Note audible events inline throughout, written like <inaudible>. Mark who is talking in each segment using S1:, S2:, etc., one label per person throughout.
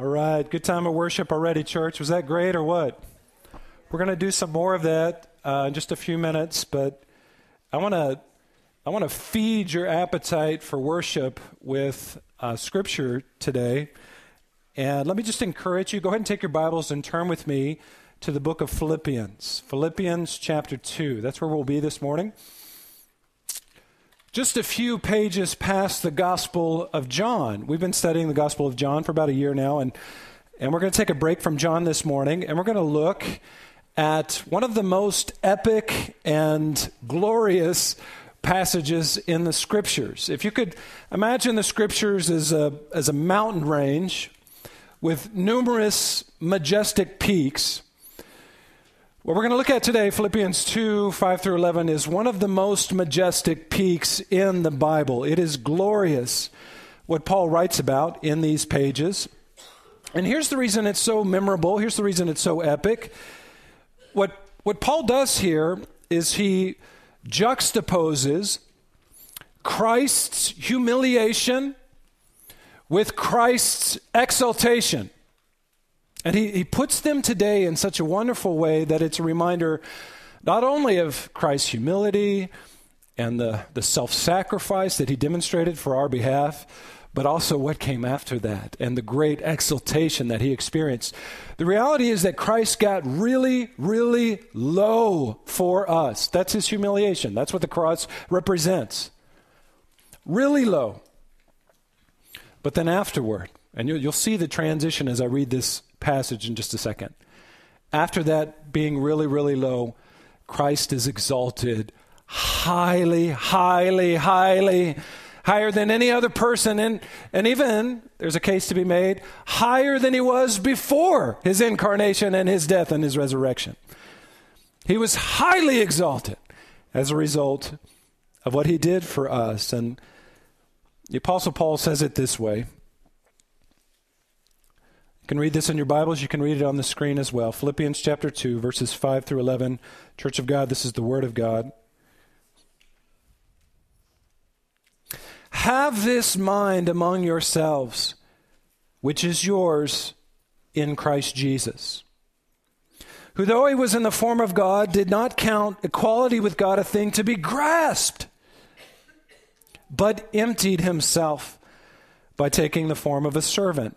S1: All right, good time of worship already, church. Was that great or what? We're going to do some more of that uh, in just a few minutes, but I want to I want to feed your appetite for worship with uh, scripture today. And let me just encourage you go ahead and take your Bibles and turn with me to the book of Philippians. Philippians chapter 2. That's where we'll be this morning. Just a few pages past the Gospel of John. We've been studying the Gospel of John for about a year now, and, and we're going to take a break from John this morning, and we're going to look at one of the most epic and glorious passages in the Scriptures. If you could imagine the Scriptures as a, as a mountain range with numerous majestic peaks, what we're going to look at today, Philippians 2 5 through 11, is one of the most majestic peaks in the Bible. It is glorious what Paul writes about in these pages. And here's the reason it's so memorable. Here's the reason it's so epic. What, what Paul does here is he juxtaposes Christ's humiliation with Christ's exaltation. And he, he puts them today in such a wonderful way that it's a reminder not only of Christ's humility and the, the self sacrifice that he demonstrated for our behalf, but also what came after that and the great exaltation that he experienced. The reality is that Christ got really, really low for us. That's his humiliation. That's what the cross represents. Really low. But then afterward, and you'll, you'll see the transition as I read this passage in just a second. After that being really, really low, Christ is exalted highly, highly, highly, higher than any other person. And, and even, there's a case to be made, higher than he was before his incarnation and his death and his resurrection. He was highly exalted as a result of what he did for us. And the Apostle Paul says it this way can read this in your Bibles. You can read it on the screen as well. Philippians chapter 2, verses 5 through 11. Church of God, this is the Word of God. Have this mind among yourselves, which is yours in Christ Jesus, who, though he was in the form of God, did not count equality with God a thing to be grasped, but emptied himself by taking the form of a servant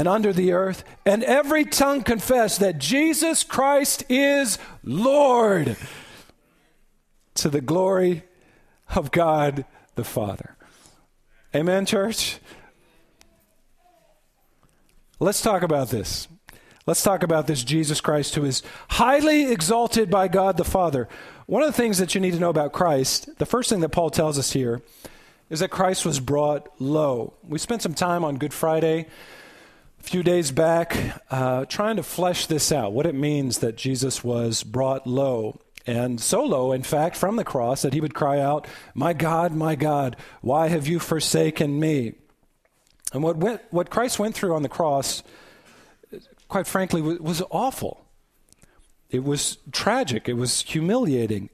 S1: and under the earth, and every tongue confess that Jesus Christ is Lord to the glory of God the Father. Amen, church? Let's talk about this. Let's talk about this Jesus Christ who is highly exalted by God the Father. One of the things that you need to know about Christ, the first thing that Paul tells us here, is that Christ was brought low. We spent some time on Good Friday a few days back uh, trying to flesh this out what it means that Jesus was brought low. And so low, in fact, from the cross that he would cry out, My God, my God, why have you forsaken me? And what, went, what Christ went through on the cross, quite frankly, was, was awful. It was tragic. It was humiliating.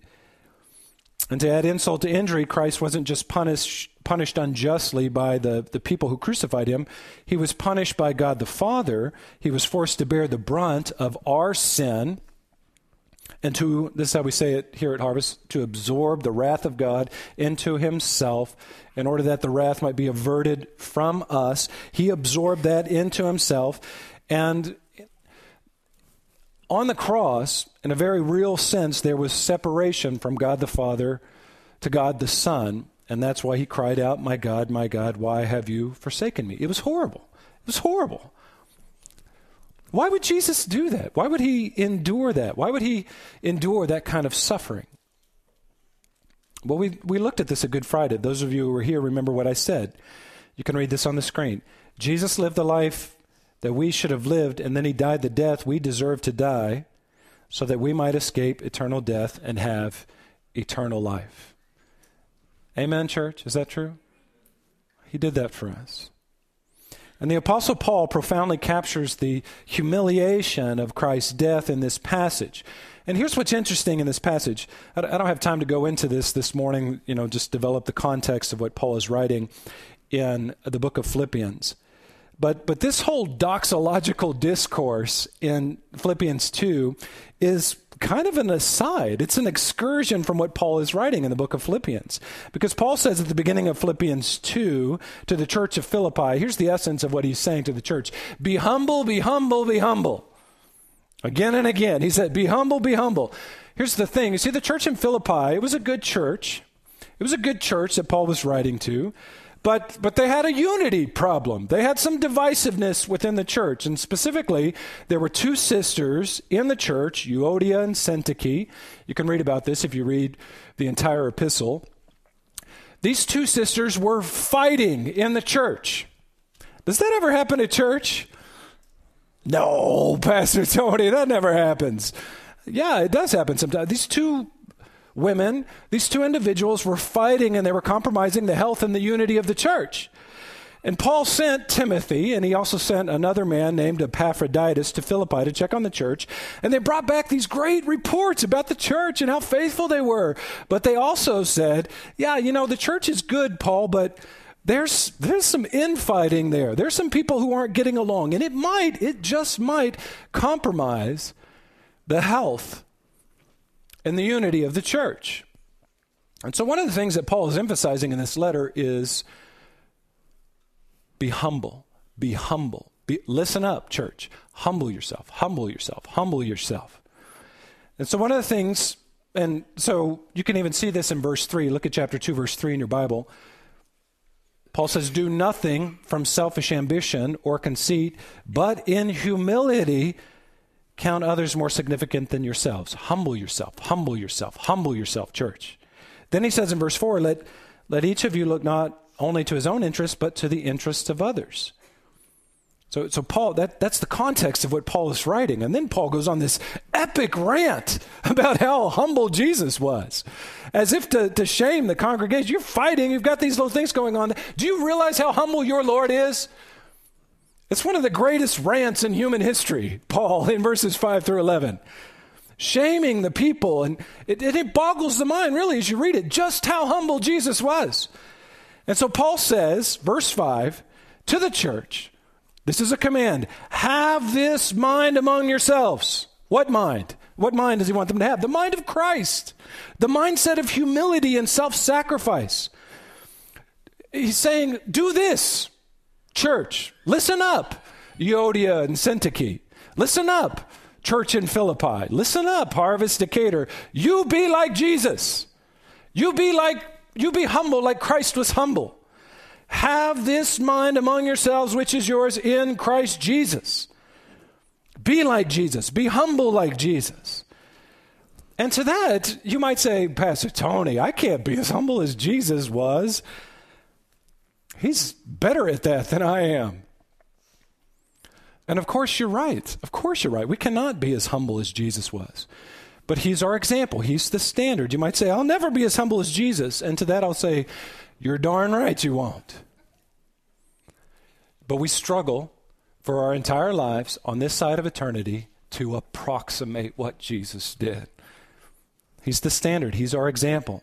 S1: And to add insult to injury, Christ wasn't just punished punished unjustly by the, the people who crucified him. He was punished by God the Father. He was forced to bear the brunt of our sin. And to, this is how we say it here at Harvest, to absorb the wrath of God into himself in order that the wrath might be averted from us. He absorbed that into himself. And on the cross, in a very real sense, there was separation from God the Father to God the Son. And that's why he cried out, My God, my God, why have you forsaken me? It was horrible. It was horrible. Why would Jesus do that? Why would he endure that? Why would he endure that kind of suffering? Well, we, we looked at this at Good Friday. Those of you who were here remember what I said. You can read this on the screen. Jesus lived a life that we should have lived, and then he died the death we deserve to die, so that we might escape eternal death and have eternal life. Amen, church? Is that true? He did that for us. And the Apostle Paul profoundly captures the humiliation of Christ's death in this passage. And here's what's interesting in this passage. I don't have time to go into this this morning, you know, just develop the context of what Paul is writing in the book of Philippians. But, but this whole doxological discourse in Philippians 2 is kind of an aside. It's an excursion from what Paul is writing in the book of Philippians. Because Paul says at the beginning of Philippians 2 to the church of Philippi, here's the essence of what he's saying to the church Be humble, be humble, be humble. Again and again. He said, Be humble, be humble. Here's the thing you see, the church in Philippi, it was a good church. It was a good church that Paul was writing to. But, but they had a unity problem. They had some divisiveness within the church. And specifically, there were two sisters in the church, Euodia and Syntyche. You can read about this if you read the entire epistle. These two sisters were fighting in the church. Does that ever happen at church? No, <laughs> Pastor Tony, that never happens. Yeah, it does happen sometimes. These two women, these two individuals were fighting and they were compromising the health and the unity of the church. And Paul sent Timothy, and he also sent another man named Epaphroditus to Philippi to check on the church. And they brought back these great reports about the church and how faithful they were. But they also said, yeah, you know, the church is good, Paul, but there's, there's some infighting there. There's some people who aren't getting along. And it might, it just might compromise the health and the unity of the church. And so, one of the things that Paul is emphasizing in this letter is be humble, be humble. Be, listen up, church. Humble yourself, humble yourself, humble yourself. And so, one of the things, and so you can even see this in verse 3. Look at chapter 2, verse 3 in your Bible. Paul says, Do nothing from selfish ambition or conceit, but in humility count others more significant than yourselves. Humble yourself, humble yourself, humble yourself, church. Then he says in verse 4 let, let each of you look not only to his own interests, but to the interests of others. So, so Paul, that, that's the context of what Paul is writing. And then Paul goes on this epic rant <laughs> about how humble Jesus was, as if to, to shame the congregation. You're fighting, you've got these little things going on. Do you realize how humble your Lord is? It's one of the greatest rants in human history, Paul, in verses 5 through 11. Shaming the people, and it, it, boggles the mind, really, as you read it, just how humble Jesus was. And so Paul says, verse 5, to the church, this is a command have this mind among yourselves. What mind? What mind does he want them to have? The mind of Christ, the mindset of humility and self sacrifice. He's saying, do this. Church, listen up, Euodia and Syntyche. Listen up, church in Philippi. Listen up, Harvest Decatur. You be like Jesus. You be like, you be humble like Christ was humble. Have this mind among yourselves, which is yours in Christ Jesus. Be like Jesus. Be humble like Jesus. And to that, you might say, Pastor Tony, I can't be as humble as Jesus was. He's better at that than I am. And of course, you're right. Of course, you're right. We cannot be as humble as Jesus was. But he's our example. He's the standard. You might say, I'll never be as humble as Jesus. And to that, I'll say, You're darn right you won't. But we struggle for our entire lives on this side of eternity to approximate what Jesus did. He's the standard, He's our example.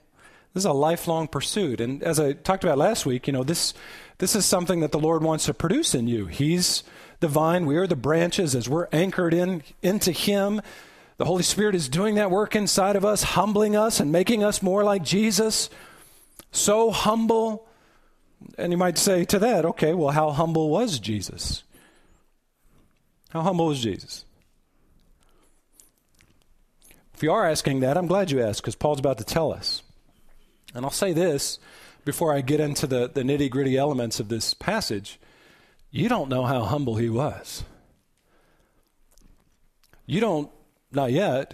S1: This is a lifelong pursuit. And as I talked about last week, you know, this, this is something that the Lord wants to produce in you. He's the vine, we are the branches. As we're anchored in into Him, the Holy Spirit is doing that work inside of us, humbling us and making us more like Jesus. So humble. And you might say to that, okay, well, how humble was Jesus? How humble was Jesus? If you are asking that, I'm glad you asked because Paul's about to tell us. And I'll say this before I get into the, the nitty gritty elements of this passage. You don't know how humble he was. You don't, not yet,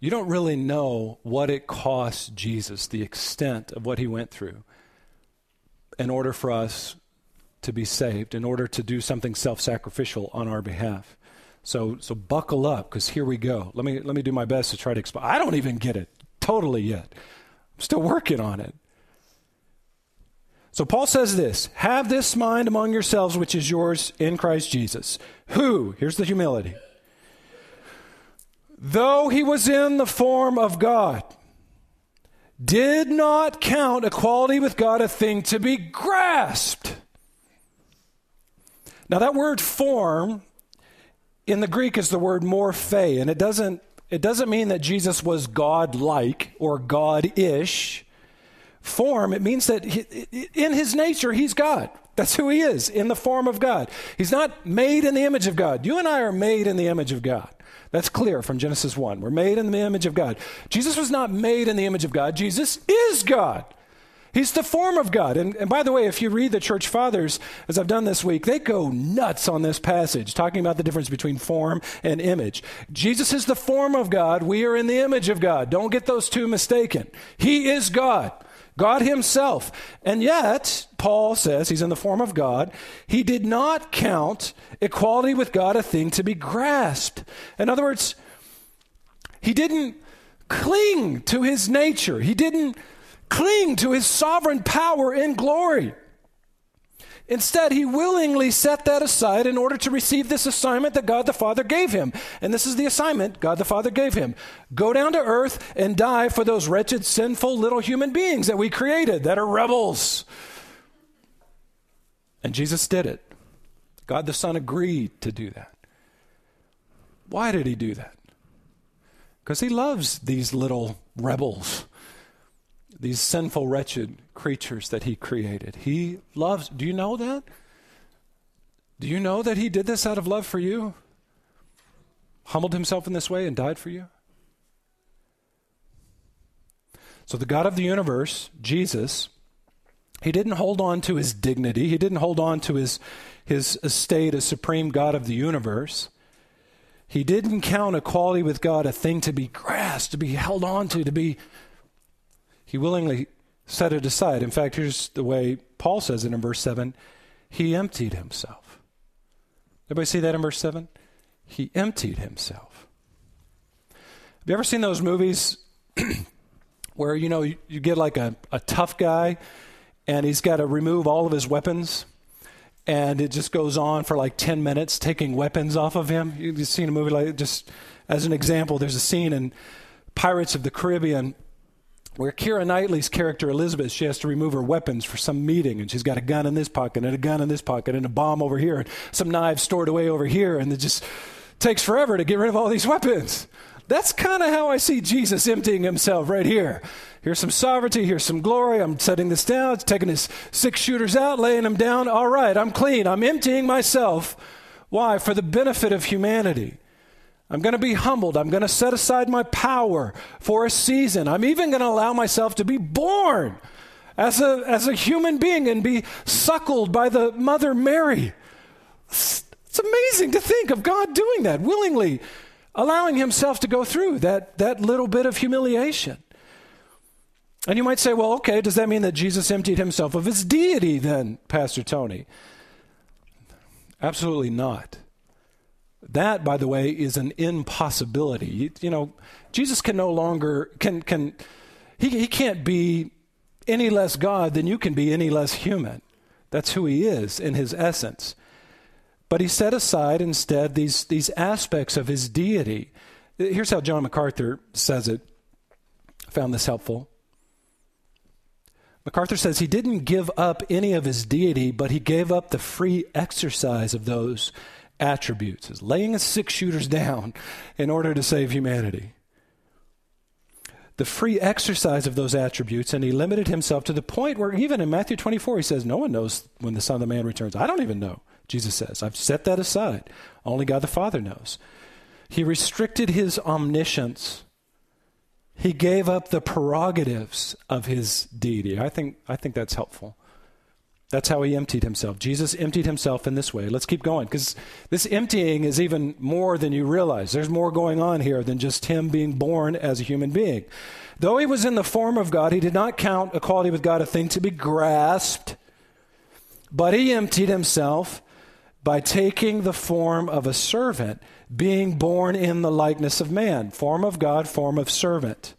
S1: you don't really know what it cost Jesus, the extent of what he went through, in order for us to be saved, in order to do something self sacrificial on our behalf. So, so buckle up, because here we go. Let me, let me do my best to try to explain. I don't even get it totally yet. I'm still working on it. So Paul says this Have this mind among yourselves, which is yours in Christ Jesus. Who, here's the humility, though he was in the form of God, did not count equality with God a thing to be grasped. Now, that word form in the Greek is the word morphe, and it doesn't, it doesn't mean that Jesus was God like or God ish. Form, it means that in his nature, he's God. That's who he is, in the form of God. He's not made in the image of God. You and I are made in the image of God. That's clear from Genesis 1. We're made in the image of God. Jesus was not made in the image of God, Jesus is God. He's the form of God. And, and, by the way, if you read the church fathers, as I've done this week, they go nuts on this passage, talking about the difference between form and image. Jesus is the form of God. We are in the image of God. Don't get those two mistaken. He is God. God Himself. And yet, Paul says he's in the form of God. He did not count equality with God a thing to be grasped. In other words, he didn't cling to his nature, he didn't cling to his sovereign power and glory. Instead, he willingly set that aside in order to receive this assignment that God the Father gave him. And this is the assignment God the Father gave him go down to earth and die for those wretched, sinful little human beings that we created that are rebels. And Jesus did it. God the Son agreed to do that. Why did he do that? Because he loves these little rebels these sinful, wretched creatures that he created. He loves, do you know that? Do you know that he did this out of love for you? Humbled himself in this way and died for you? So, the God of the universe, Jesus, he didn't hold on to his dignity. He didn't hold on to his, his estate as supreme God of the universe. He didn't count equality with God a thing to be grasped, to be held on to, to be he willingly set it aside. In fact, here's the way Paul says it in verse 7 He emptied himself. Everybody see that in verse 7? He emptied himself. Have you ever seen those movies <clears throat> where, you know, you, you get like a, a tough guy and he's got to remove all of his weapons? and it just goes on for like 10 minutes taking weapons off of him. You've seen a movie like just as an example, there's a scene in Pirates of the Caribbean where Keira Knightley's character Elizabeth, she has to remove her weapons for some meeting, and she's got a gun in this pocket and a gun in this pocket and a bomb over here and some knives stored away over here, and it just takes forever to get rid of all these weapons. That's kind of how I see Jesus emptying himself right here. Here's some sovereignty, here's some glory. I'm setting this down, taking his six shooters out, laying them down. All right, I'm clean. I'm emptying myself. Why? For the benefit of humanity. I'm going to be humbled. I'm going to set aside my power for a season. I'm even going to allow myself to be born as a, as a human being and be suckled by the Mother Mary. It's, amazing to think of God doing that, willingly allowing himself to go through that, that little bit of humiliation. And you might say, well, okay, does that mean that Jesus emptied himself of his deity then, Pastor Tony? Absolutely not. That, by the way, is an impossibility. You, you know, Jesus can no longer can can he, he can't be any less God than you can be any less human. That's who he is in his essence. But he set aside instead these, these aspects of his deity. Here's how John MacArthur says it. I found this helpful. MacArthur says he didn't give up any of his deity, but he gave up the free exercise of those attributes, is laying his six shooters down in order to save humanity. The free exercise of those attributes, and he limited himself to the point where even in Matthew 24, he says, No one knows when the Son of the Man returns. I don't even know, Jesus says. I've set that aside. Only God the Father knows. He restricted his omniscience. He gave up the prerogatives of his deity. I think, I think that's helpful. That's how he emptied himself. Jesus emptied himself in this way. Let's keep going because this emptying is even more than you realize. There's more going on here than just him being born as a human being. Though he was in the form of God, he did not count equality with God a thing to be grasped, But he emptied himself by taking the form of a servant, being born in the likeness of man. Form of God, form of servant.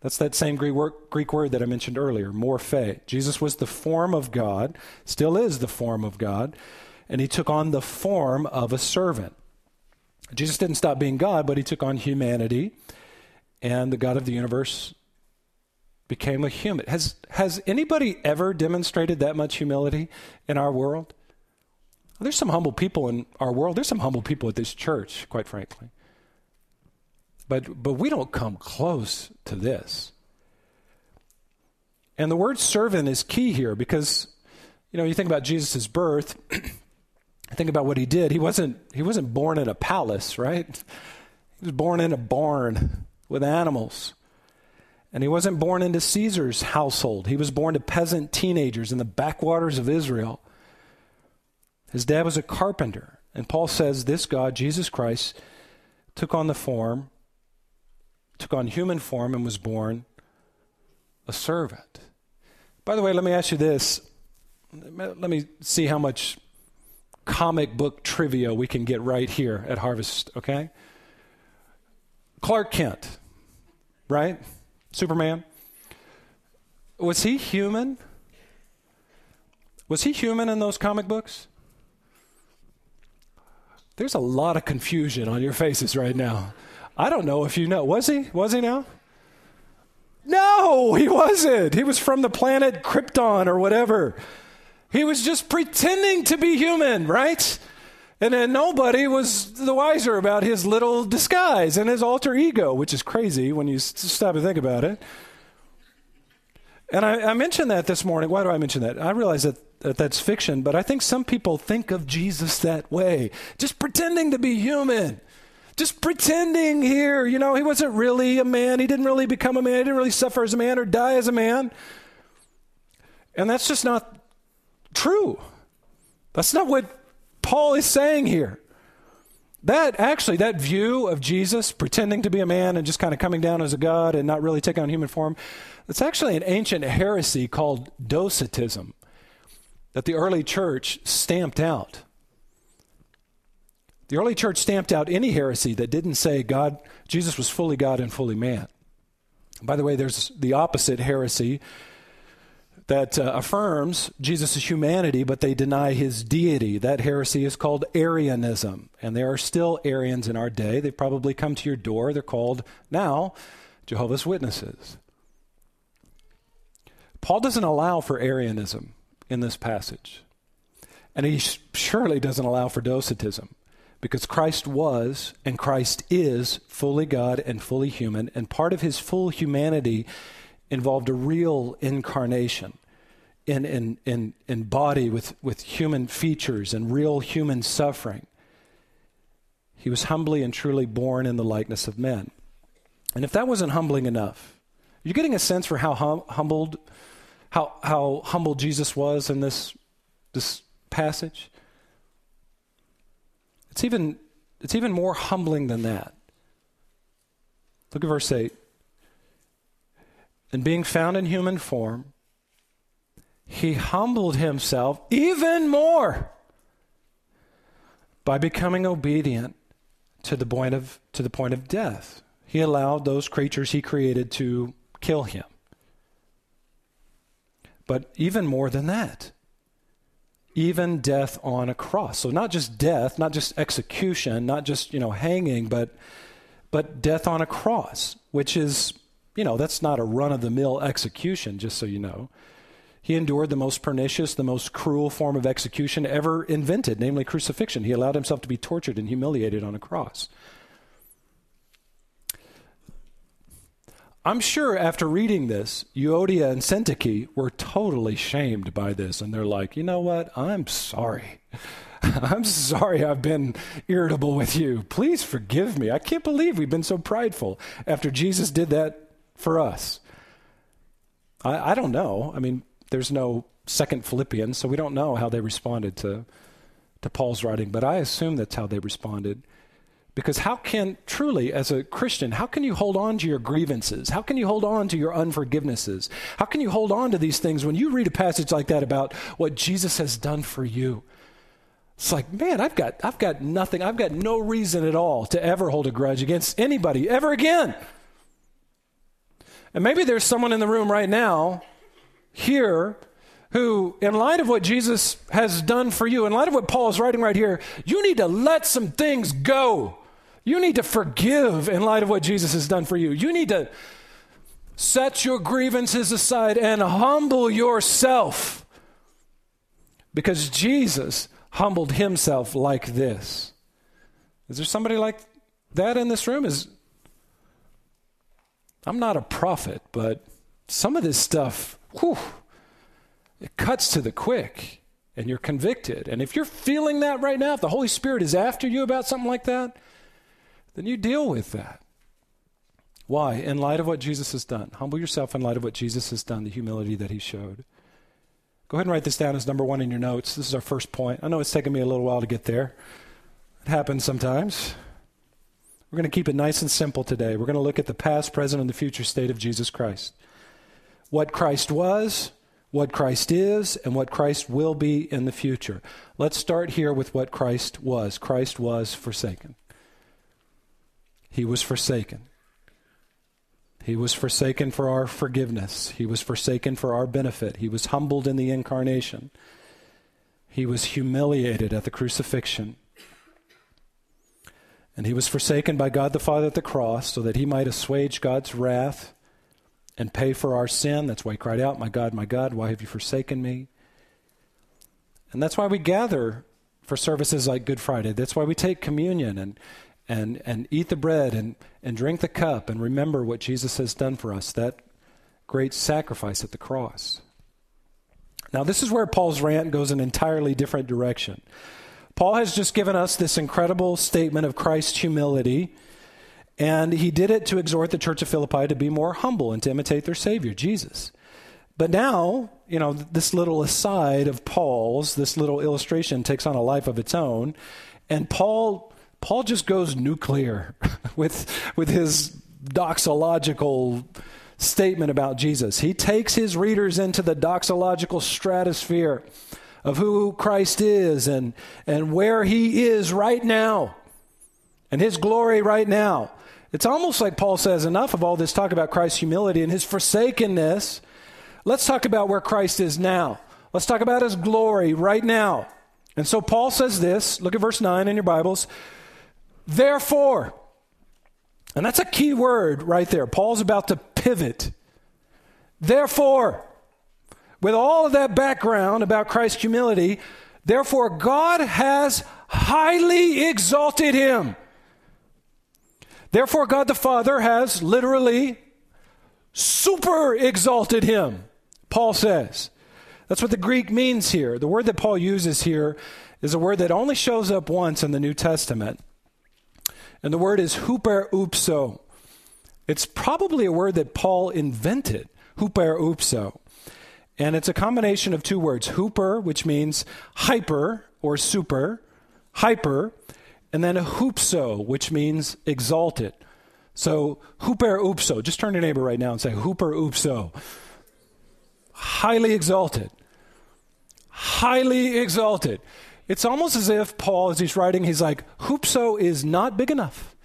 S1: That's that same Greek word, that I mentioned earlier, morphe. Jesus was the form of God, still is the form of God, and he took on the form of a servant. Jesus didn't stop being God, but he took on humanity, and the God of the universe became a human. Has, has anybody ever demonstrated that much humility in our world? There's some humble people in our world. There's some humble people at this church, quite frankly. But, but we don't come close to this. And the word servant is key here because, you know, you think about Jesus' birth, <clears throat> think about what he did. He wasn't, he wasn't born in a palace, right? He was born in a barn with animals. And he wasn't born into Caesar's household. He was born to peasant teenagers in the backwaters of Israel. His dad was a carpenter. And Paul says this God, Jesus Christ, took on the form, took on human form, and was born a servant. By the way, let me ask you this. Let me see how much comic book trivia we can get right here at Harvest, okay? Clark Kent, right? Superman. Was he human? Was he human in those comic books? There's a lot of confusion on your faces right now. I don't know if you know. Was he? Was he now? No, he wasn't. He was from the planet Krypton or whatever. He was just pretending to be human, right? And then nobody was the wiser about his little disguise and his alter ego, which is crazy when you stop and think about it. And I, I mentioned that this morning. Why do I mention that? I realize that that that's fiction, but I think some people think of Jesus that way, just pretending to be human. Just pretending here, you know, he wasn't really a man. He didn't really become a man. He didn't really suffer as a man or die as a man. And that's just not true. That's not what Paul is saying here. That actually, that view of Jesus pretending to be a man and just kind of coming down as a God and not really taking on human form, that's actually an ancient heresy called Docetism that the early church stamped out. The early church stamped out any heresy that didn't say God, Jesus was fully God and fully man. By the way, there's the opposite heresy that uh, affirms Jesus' humanity, but they deny his deity. That heresy is called Arianism. And there are still Arians in our day. They've probably come to your door. They're called now Jehovah's Witnesses. Paul doesn't allow for Arianism in this passage. And he surely doesn't allow for docetism because Christ was and Christ is fully God and fully human, and part of his full humanity involved a real incarnation in, in, in, in body with, with human features and real human suffering. He was humbly and truly born in the likeness of men. And if that wasn't humbling enough, you're getting a sense for how hum- humbled how, how humble Jesus was in this, this passage? It's even, it's even more humbling than that. Look at verse 8. And being found in human form, he humbled himself even more by becoming obedient to the point of, to the point of death. He allowed those creatures he created to kill him. But even more than that, even death on a cross. So not just death, not just execution, not just, you know, hanging, but but death on a cross, which is, you know, that's not a run of the mill execution, just so you know. He endured the most pernicious, the most cruel form of execution ever invented, namely crucifixion. He allowed himself to be tortured and humiliated on a cross. I'm sure after reading this, Euodia and Syntyche were totally shamed by this. And they're like, you know what? I'm sorry. <laughs> I'm sorry I've been irritable with you. Please forgive me. I can't believe we've been so prideful after Jesus did that for us. I, I don't know. I mean, there's no second Philippians, so we don't know how they responded to, to Paul's writing, but I assume that's how they responded Because how can, truly, as a Christian, how can you hold on to your grievances? How can you hold on to your unforgivenesses? How can you hold on to these things when you read a passage like that about what Jesus has done for you? It's like, man, I've got, I've got nothing, I've got no reason at all to ever hold a grudge against anybody ever again. And maybe there's someone in the room right now, here, who, in light of what Jesus has done for you, in light of what Paul is writing right here, you need to let some things go. You need to forgive in light of what Jesus has done for you. You need to set your grievances aside and humble yourself because Jesus humbled himself like this. Is there somebody like that in this room? Is I'm not a prophet, but some of this stuff, whew, it cuts to the quick and you're convicted. And if you're feeling that right now, if the Holy Spirit is after you about something like that, then you deal with that. Why? In light of what Jesus has done. Humble yourself in light of what Jesus has done, the humility that he showed. Go ahead and write this down as number one in your notes. This is our first point. I know it's taken me a little while to get there. It happens sometimes. We're going to keep it nice and simple today. We're going to look at the past, present, and the future state of Jesus Christ. What Christ was, what Christ is, and what Christ will be in the future. Let's start here with what Christ was. Christ was forsaken. He was forsaken. He was forsaken for our forgiveness. He was forsaken for our benefit. He was humbled in the incarnation. He was humiliated at the crucifixion. And he was forsaken by God the Father at the cross so that he might assuage God's wrath and pay for our sin. That's why he cried out, My God, my God, why have you forsaken me? And that's why we gather for services like Good Friday. That's why we take communion and and, and eat the bread and, and drink the cup and remember what Jesus has done for us, that great sacrifice at the cross. Now, this is where Paul's rant goes an entirely different direction. Paul has just given us this incredible statement of Christ's humility, and he did it to exhort the church of Philippi to be more humble and to imitate their Savior, Jesus. But now, you know, this little aside of Paul's, this little illustration takes on a life of its own, and Paul Paul just goes nuclear <laughs> with, with his doxological statement about Jesus. He takes his readers into the doxological stratosphere of who Christ is and, and where he is right now and his glory right now. It's almost like Paul says, enough of all this talk about Christ's humility and his forsakenness. Let's talk about where Christ is now. Let's talk about his glory right now. And so Paul says this look at verse 9 in your Bibles. Therefore, and that's a key word right there. Paul's about to pivot. Therefore, with all of that background about Christ's humility, therefore God has highly exalted him. Therefore, God the Father has literally super exalted him, Paul says. That's what the Greek means here. The word that Paul uses here is a word that only shows up once in the New Testament. And the word is huperoupso. It's probably a word that Paul invented, huperoupso. And it's a combination of two words, hooper, which means hyper or super, hyper, and then a hoopso, which means exalted. So hooper huperoupso, just turn to your neighbor right now and say hooper huperoupso. Highly exalted. Highly exalted. It's almost as if Paul, as he's writing, he's like, hoopso is not big enough.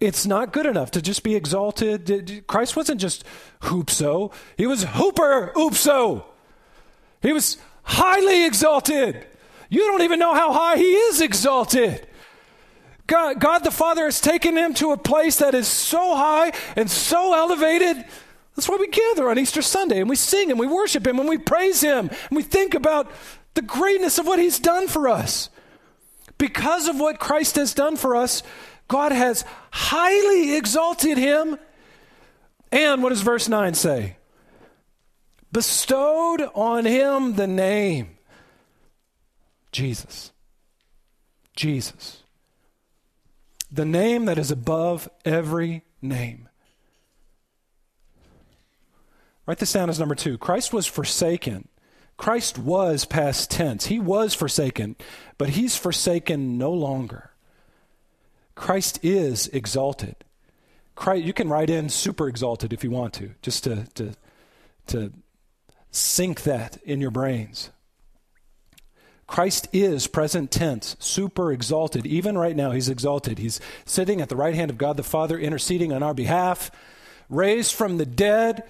S1: It's not good enough to just be exalted. Christ wasn't just hoopso, he was hooper oopso. He was highly exalted. You don't even know how high he is exalted. God, God the Father has taken him to a place that is so high and so elevated. That's why we gather on Easter Sunday and we sing and we worship him and we praise him and we think about the greatness of what He's done for us. Because of what Christ has done for us, God has highly exalted Him. And what does verse 9 say? Bestowed on Him the name Jesus. Jesus. The name that is above every name. Write this down as number two. Christ was forsaken Christ was past tense. He was forsaken, but he's forsaken no longer. Christ is exalted. Christ, you can write in super exalted if you want to, just to, to, to sink that in your brains. Christ is present tense, super exalted. Even right now, he's exalted. He's sitting at the right hand of God the Father, interceding on our behalf, raised from the dead,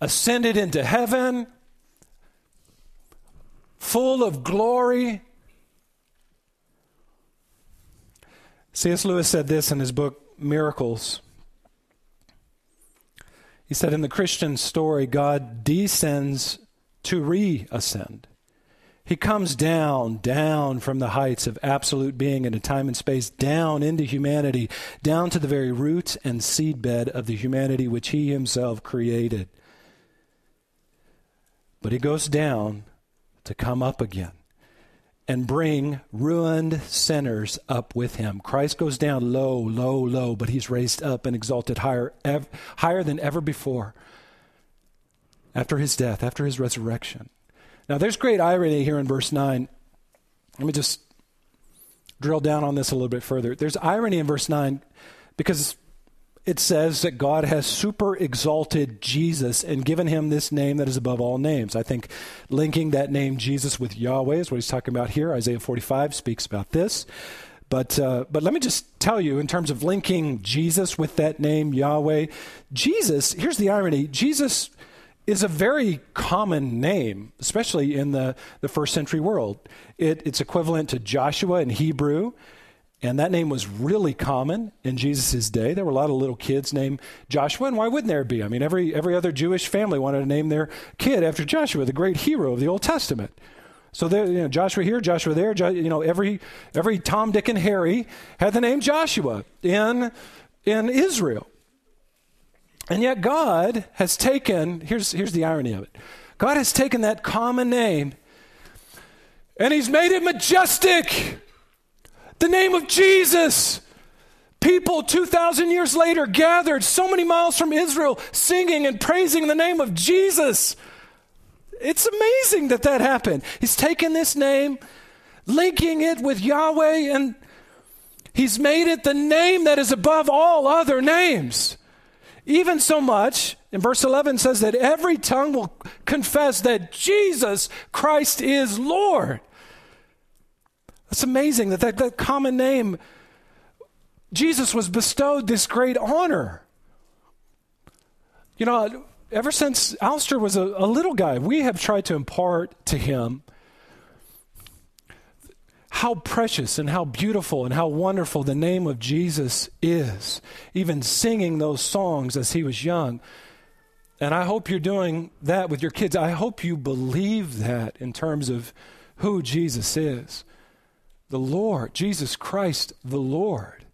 S1: ascended into heaven, full of glory. C.S. Lewis said this in his book, Miracles. He said, In the Christian story, God descends to reascend. He comes down, down from the heights of absolute being into time and space, down into humanity, down to the very roots and seedbed of the humanity which he himself created. But he goes down to come up again and bring ruined sinners up with him. Christ goes down low, low, low, but he's raised up and exalted higher, ev- higher than ever before after his death, after his resurrection. Now, there's great irony here in verse 9. Let me just drill down on this a little bit further. There's irony in verse 9 because it says that God has super exalted Jesus and given him this name that is above all names. I think linking that name Jesus with Yahweh is what he's talking about here. Isaiah 45 speaks about this. But, uh, but let me just tell you, in terms of linking Jesus with that name, Yahweh, Jesus, here's the irony Jesus is a very common name, especially in the, the first century world. It, it's equivalent to Joshua in Hebrew, and that name was really common in Jesus' day. There were a lot of little kids named Joshua, and why wouldn't there be? I mean, every, every other Jewish family wanted to name their kid after Joshua, the great hero of the Old Testament. So there, you know, Joshua here, Joshua there, you know, every, every Tom, Dick, and Harry had the name Joshua in, in Israel. And yet God has taken, here's, here's the irony of it God has taken that common name and He's made it majestic. The name of Jesus. People 2,000 years later gathered so many miles from Israel singing and praising the name of Jesus. It's amazing that that happened. He's taken this name, linking it with Yahweh, and He's made it the name that is above all other names. Even so much, in verse 11 says that every tongue will confess that Jesus Christ is Lord. It's amazing that, that that common name, Jesus was bestowed this great honor. You know, ever since Alistair was a, a little guy, we have tried to impart to him how precious and how beautiful and how wonderful the name of Jesus is, even singing those songs as he was young. And I hope you're doing that with your kids. I hope you believe that in terms of who Jesus is the Lord, Jesus Christ, the Lord.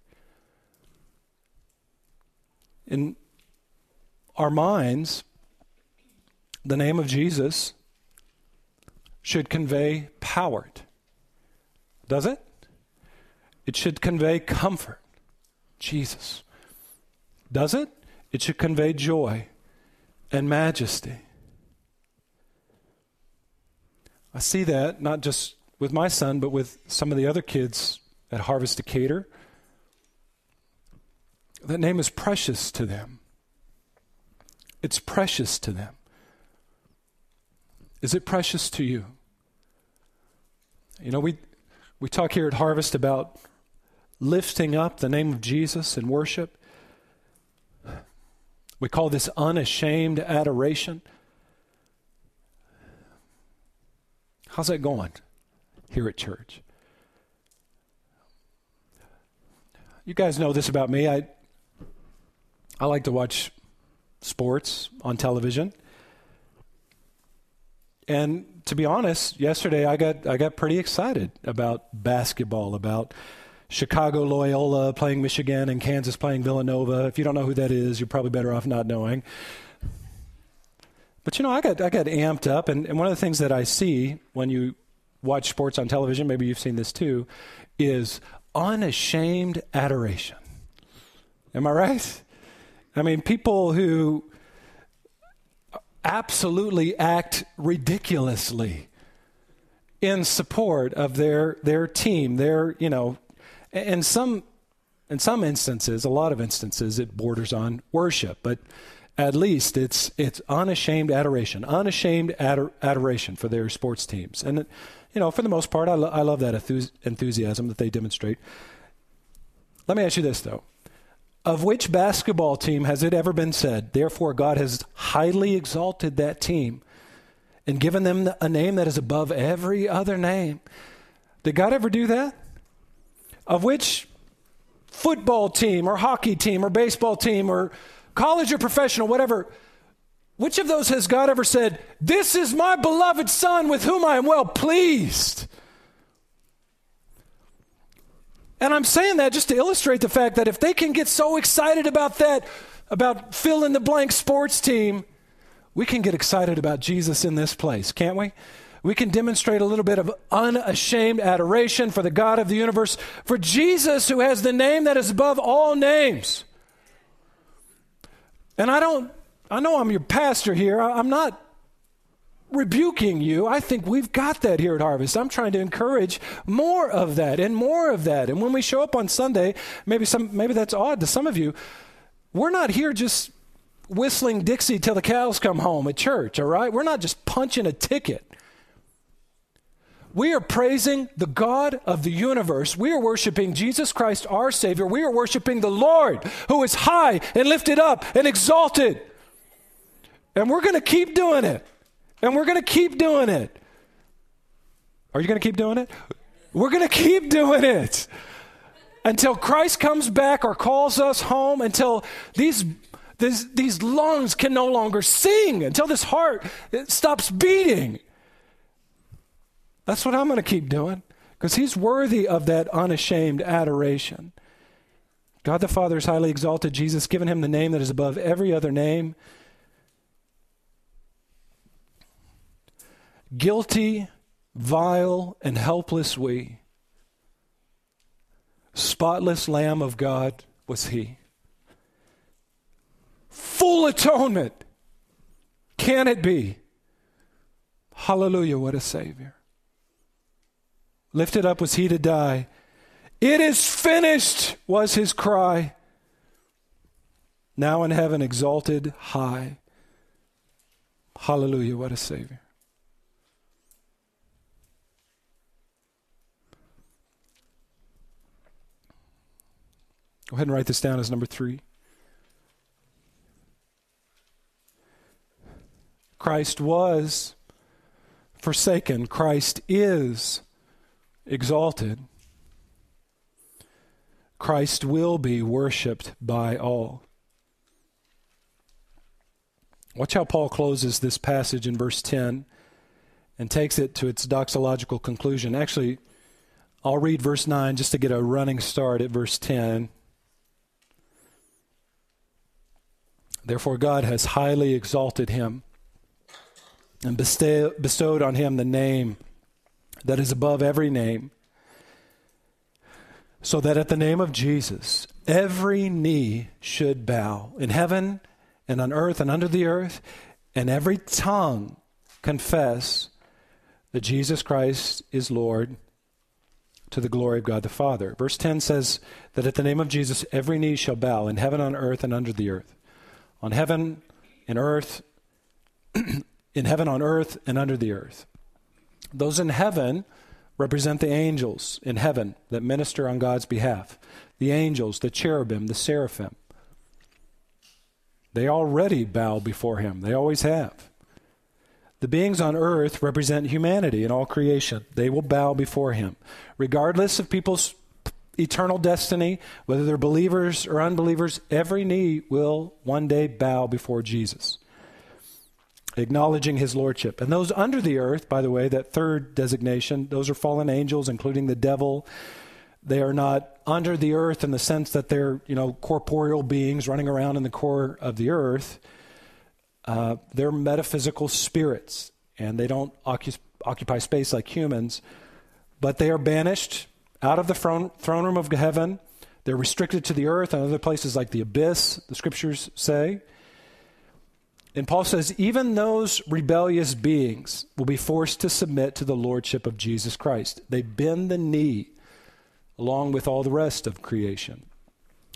S1: In our minds, the name of Jesus should convey power does it? It should convey comfort. Jesus. Does it? It should convey joy and majesty. I see that not just with my son, but with some of the other kids at Harvest Decatur. That name is precious to them. It's precious to them. Is it precious to you? You know, we, we talk here at Harvest about lifting up the name of Jesus in worship. We call this unashamed adoration. How's that going here at church? You guys know this about me. I I like to watch sports on television. And to be honest, yesterday I got I got pretty excited about basketball, about Chicago Loyola playing Michigan and Kansas playing Villanova. If you don't know who that is, you're probably better off not knowing. But you know, I got I got amped up, and, and one of the things that I see when you watch sports on television, maybe you've seen this too, is unashamed adoration. Am I right? I mean, people who absolutely act ridiculously in support of their their team their you know and some in some instances, a lot of instances, it borders on worship, but at least it's it's unashamed adoration, unashamed ador- adoration for their sports teams, and you know, for the most part, I, lo- I love that enthusiasm that they demonstrate. Let me ask you this though: of which basketball team has it ever been said, therefore God has highly exalted that team and given them a name that is above every other name? Did God ever do that? Of which football team or hockey team or baseball team or college or professional, whatever, which of those has God ever said, This is my beloved Son with whom I am well pleased? And I'm saying that just to illustrate the fact that if they can get so excited about that, about fill in the blank sports team, we can get excited about Jesus in this place, can't we? We can demonstrate a little bit of unashamed adoration for the God of the universe, for Jesus who has the name that is above all names. And I don't, I know I'm your pastor here. I'm not rebuking you. I think we've got that here at Harvest. I'm trying to encourage more of that and more of that. And when we show up on Sunday, maybe some maybe that's odd to some of you. We're not here just whistling Dixie till the cows come home at church, all right? We're not just punching a ticket. We are praising the God of the universe. We are worshiping Jesus Christ, our Savior. We are worshiping the Lord, who is high and lifted up and exalted. And we're going to keep doing it. And we're going to keep doing it. Are you going to keep doing it? We're going to keep doing it until Christ comes back or calls us home, until these, these, these lungs can no longer sing, until this heart stops beating. That's what I'm going to keep doing because he's worthy of that unashamed adoration. God the Father is highly exalted, Jesus given him the name that is above every other name Guilty, vile, and helpless we. Spotless Lamb of God was he. Full atonement. Can it be? Hallelujah, what a Savior. Lifted up was he to die. It is finished, was his cry. Now in heaven, exalted high. Hallelujah, what a Savior. Go ahead and write this down as number three. Christ was forsaken, Christ is exalted. Christ will be worshiped by all. Watch how Paul closes this passage in verse 10 and takes it to its doxological conclusion. Actually, I'll read verse 9 just to get a running start at verse 10. Therefore, God has highly exalted him and bestowed on him the name that is above every name, so that at the name of Jesus, every knee should bow in heaven and on earth and under the earth, and every tongue confess that Jesus Christ is Lord to the glory of God the Father. Verse 10 says that at the name of Jesus, every knee shall bow in heaven, on earth, and under the earth on heaven, in earth, <clears throat> in heaven, on earth, and under the earth. Those in heaven represent the angels in heaven that minister on God's behalf. The angels, the cherubim, the seraphim. They already bow before him, they always have. The beings on earth represent humanity and all creation. They will bow before him. Regardless of people's eternal destiny, whether they're believers or unbelievers, every knee will one day bow before Jesus, acknowledging his lordship. And those under the earth, by the way, that third designation, those are fallen angels, including the devil. They are not under the earth in the sense that they're, you know, corporeal beings running around in the core of the earth. Uh, they're metaphysical spirits, and they don't occupy space like humans, but they are banished out of the throne, throne room of heaven. They're restricted to the earth and other places like the abyss, the scriptures say. And Paul says, even those rebellious beings will be forced to submit to the lordship of Jesus Christ. They bend the knee along with all the rest of creation.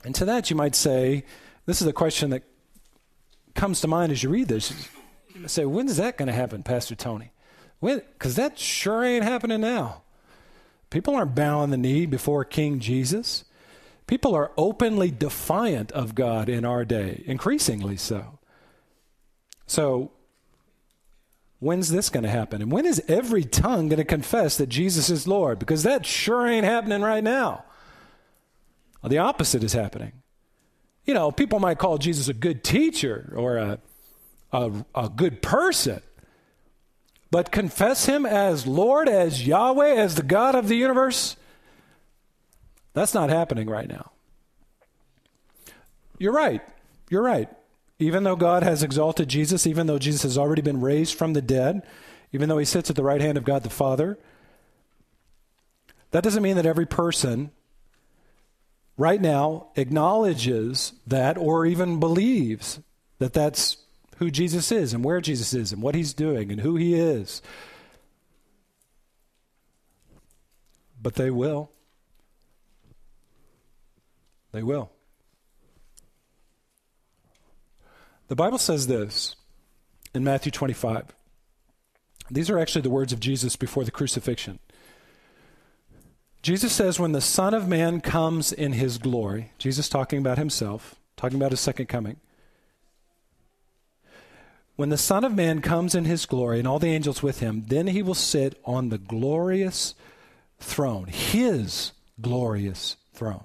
S1: And to that, you might say, this is a question that comes to mind as you read this. You say, when is that going to happen, Pastor Tony? Because that sure ain't happening now. People aren't bowing the knee before King Jesus. People are openly defiant of God in our day, increasingly so. So, when's this going to happen? And when is every tongue going to confess that Jesus is Lord? Because that sure ain't happening right now. Well, the opposite is happening. You know, people might call Jesus a good teacher or a, a, a good person, but confess him as Lord, as Yahweh, as the God of the universe, that's not happening right now. You're right. You're right. Even though God has exalted Jesus, even though Jesus has already been raised from the dead, even though he sits at the right hand of God the Father, that doesn't mean that every person right now acknowledges that or even believes that that's who Jesus is and where Jesus is and what he's doing and who he is. But they will. They will. The Bible says this in Matthew 25. These are actually the words of Jesus before the crucifixion. Jesus says, When the Son of Man comes in his glory, Jesus talking about himself, talking about his second coming. When the Son of Man comes in his glory and all the angels with him, then he will sit on the glorious throne, his glorious throne.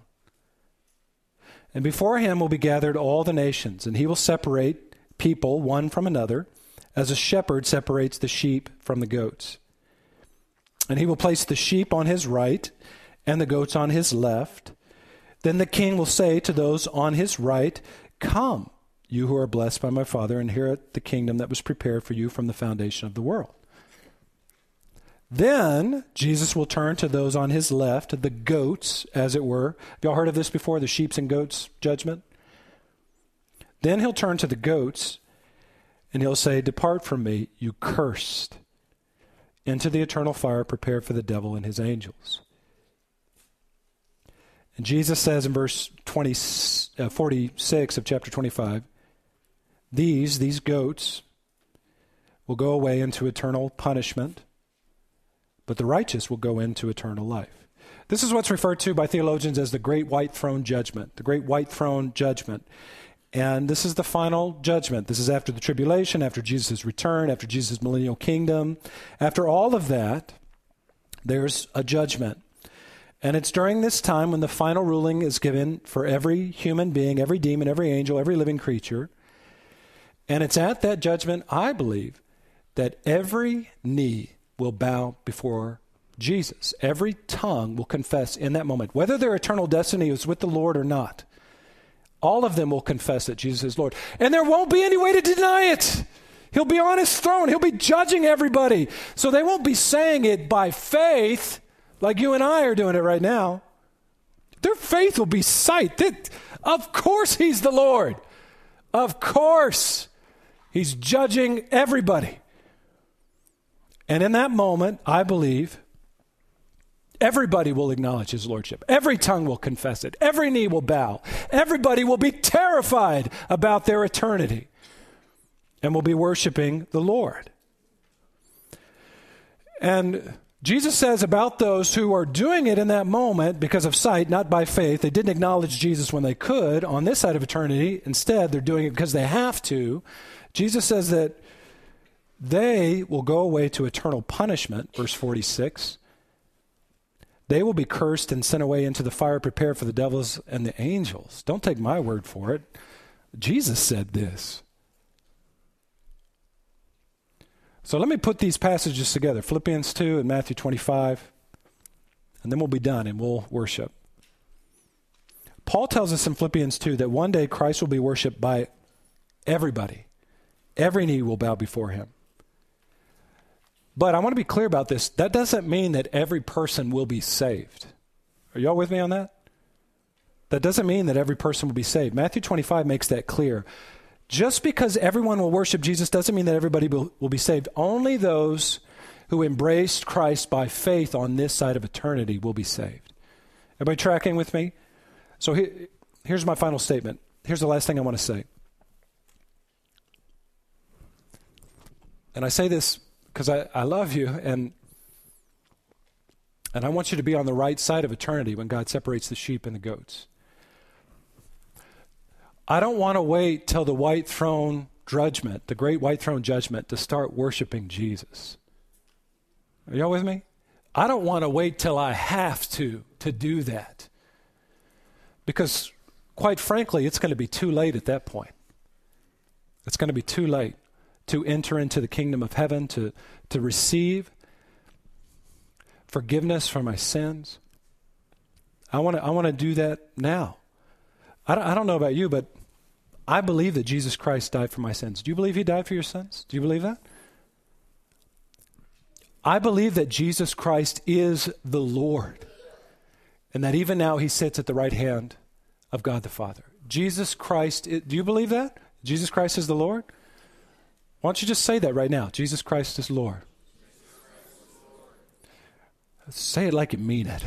S1: And before him will be gathered all the nations, and he will separate people one from another, as a shepherd separates the sheep from the goats. And he will place the sheep on his right and the goats on his left. Then the king will say to those on his right, Come, you who are blessed by my Father, inherit the kingdom that was prepared for you from the foundation of the world. Then Jesus will turn to those on his left, the goats, as it were. Have y'all heard of this before, the sheep's and goats judgment? Then he'll turn to the goats and he'll say, Depart from me, you cursed, into the eternal fire prepared for the devil and his angels. And Jesus says in verse 20, uh, 46 of chapter 25, These, these goats, will go away into eternal punishment but the righteous will go into eternal life. This is what's referred to by theologians as the great white throne judgment. The great white throne judgment. And this is the final judgment. This is after the tribulation, after Jesus' return, after Jesus' millennial kingdom. After all of that, there's a judgment. And it's during this time when the final ruling is given for every human being, every demon, every angel, every living creature. And it's at that judgment, I believe, that every knee will bow before Jesus. Every tongue will confess in that moment, whether their eternal destiny is with the Lord or not. All of them will confess that Jesus is Lord. And there won't be any way to deny it. He'll be on his throne. He'll be judging everybody. So they won't be saying it by faith like you and I are doing it right now. Their faith will be sight. That, of course, he's the Lord. Of course. He's judging everybody. And in that moment, I believe everybody will acknowledge his lordship. Every tongue will confess it. Every knee will bow. Everybody will be terrified about their eternity and will be worshiping the Lord. And Jesus says about those who are doing it in that moment because of sight, not by faith, they didn't acknowledge Jesus when they could on this side of eternity. Instead, they're doing it because they have to. Jesus says that they will go away to eternal punishment, verse 46. They will be cursed and sent away into the fire prepared for the devils and the angels. Don't take my word for it. Jesus said this. So let me put these passages together Philippians 2 and Matthew 25, and then we'll be done and we'll worship. Paul tells us in Philippians 2 that one day Christ will be worshiped by everybody, every knee will bow before him. But I want to be clear about this. That doesn't mean that every person will be saved. Are y'all with me on that? That doesn't mean that every person will be saved. Matthew 25 makes that clear. Just because everyone will worship Jesus doesn't mean that everybody will, will be saved. Only those who embraced Christ by faith on this side of eternity will be saved. Everybody tracking with me? So he, here's my final statement. Here's the last thing I want to say. And I say this because I, I love you and and I want you to be on the right side of eternity when God separates the sheep and the goats. I don't want to wait till the white throne judgment, the great white throne judgment, to start worshiping Jesus. Are y'all with me? I don't want to wait till I have to to do that. Because, quite frankly, it's going to be too late at that point. It's going to be too late to enter into the kingdom of heaven, to, to receive forgiveness for my sins. I want to I want to do that now. I don't, I don't know about you, but I believe that Jesus Christ died for my sins. Do you believe he died for your sins? Do you believe that? I believe that Jesus Christ is the Lord and that even now he sits at the right hand of God the Father. Jesus Christ, do you believe that? Jesus Christ is the Lord? Why don't you just say that right now? Jesus Christ is Lord. Say it like you mean it.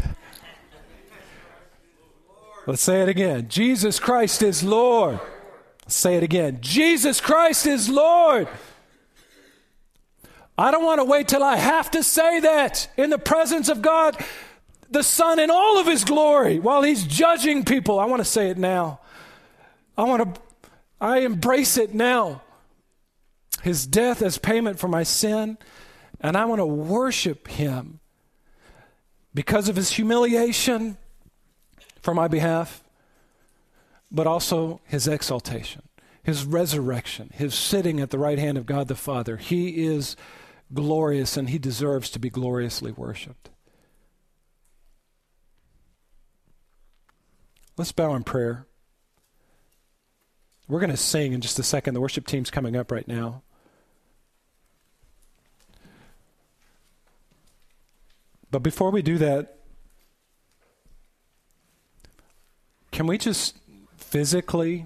S1: Let's say it again. Jesus Christ is Lord. Say it again. Jesus Christ is Lord. I don't want to wait till I have to say that in the presence of God the Son in all of his glory while he's judging people. I want to say it now. I want to, I embrace it now. His death as payment for my sin, and I want to worship him because of his humiliation for my behalf, but also his exaltation, his resurrection, his sitting at the right hand of God the Father. He is glorious and he deserves to be gloriously worshiped. Let's bow in prayer. We're going to sing in just a second. The worship team's coming up right now. But before we do that, can we just physically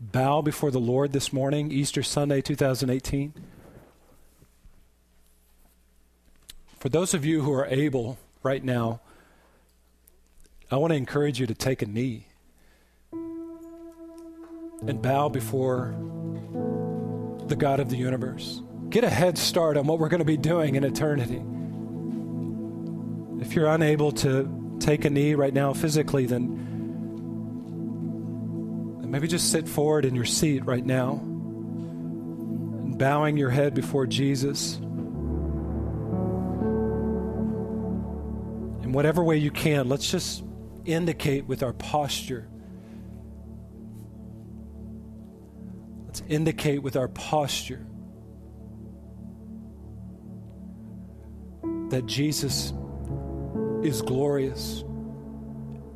S1: bow before the Lord this morning, Easter Sunday 2018? For those of you who are able right now, I want to encourage you to take a knee and bow before the God of the universe. Get a head start on what we're going to be doing in eternity. If you're unable to take a knee right now physically, then, maybe just sit forward in your seat right now bowing your head before Jesus. In whatever way you can, let's just indicate with our posture. Let's indicate with our posture that Jesus is glorious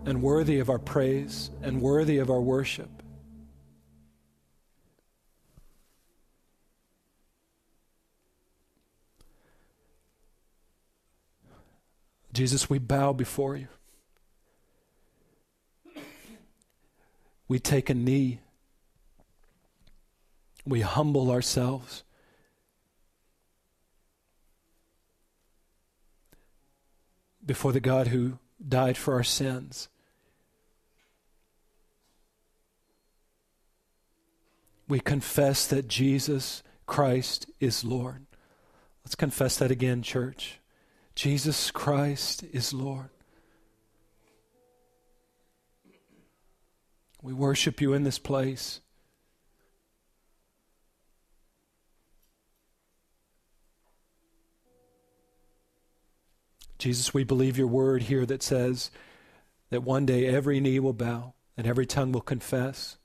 S1: and worthy of our praise and worthy of our worship. Jesus, we bow before you. We take a knee. We humble ourselves. Before the God who died for our sins. We confess that Jesus Christ is Lord. Let's confess that again, church. Jesus Christ is Lord. We worship you in this place. Jesus, we believe your word here that says that one day every knee will bow and every tongue will confess.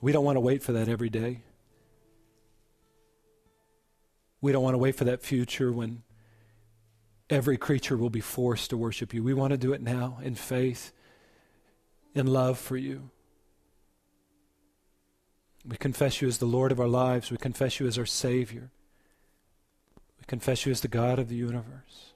S1: We don't want to wait for that every day. We don't want to wait for that future when every creature will be forced to worship you. We want to do it now in faith in love for you. We confess you as the Lord of our lives. We confess you as our Savior. We confess you as the God of the universe.